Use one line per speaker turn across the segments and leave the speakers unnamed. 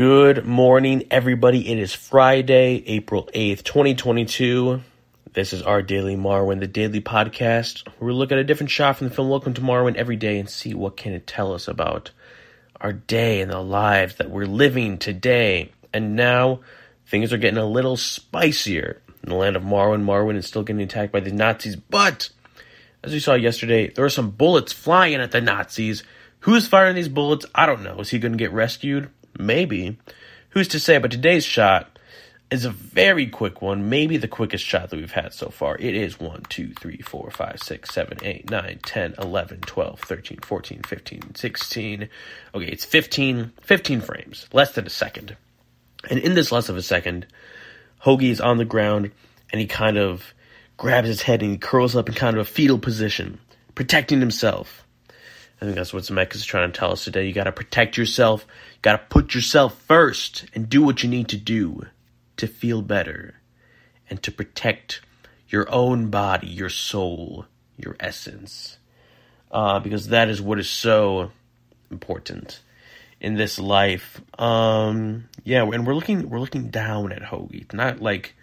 Good morning, everybody. It is Friday, April 8th, 2022. This is our Daily Marwen, the daily podcast. We look at a different shot from the film Welcome to Marwen every day and see what can it tell us about our day and the lives that we're living today. And now things are getting a little spicier in the land of Marwen. Marwen is still getting attacked by the Nazis, but as we saw yesterday, there were some bullets flying at the Nazis. Who's firing these bullets? I don't know. Is he going to get rescued? Maybe. Who's to say? But today's shot is a very quick one, maybe the quickest shot that we've had so far. It is 1, 2, 3, 4, 5, 6, 7, 8, 9, 10, 11, 12, 13, 14, 15, 16. Okay, it's 15, 15 frames, less than a second. And in this less of a second, Hogie is on the ground and he kind of grabs his head and he curls up in kind of a fetal position, protecting himself. I think that's what Zemeckis is trying to tell us today. You got to protect yourself. You got to put yourself first and do what you need to do to feel better and to protect your own body, your soul, your essence. Uh, because that is what is so important in this life. Um, yeah, and we're looking we're looking down at Hogie, not like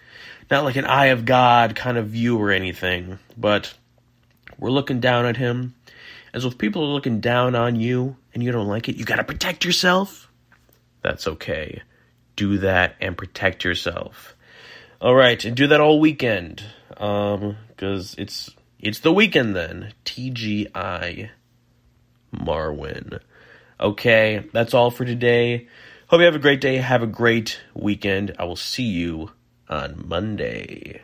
not like an eye of God kind of view or anything, but we're looking down at him. As if people are looking down on you and you don't like it, you gotta protect yourself. That's okay. Do that and protect yourself. All right, and do that all weekend, um, because it's it's the weekend then. TGI Marwen. Okay, that's all for today. Hope you have a great day. Have a great weekend. I will see you on Monday.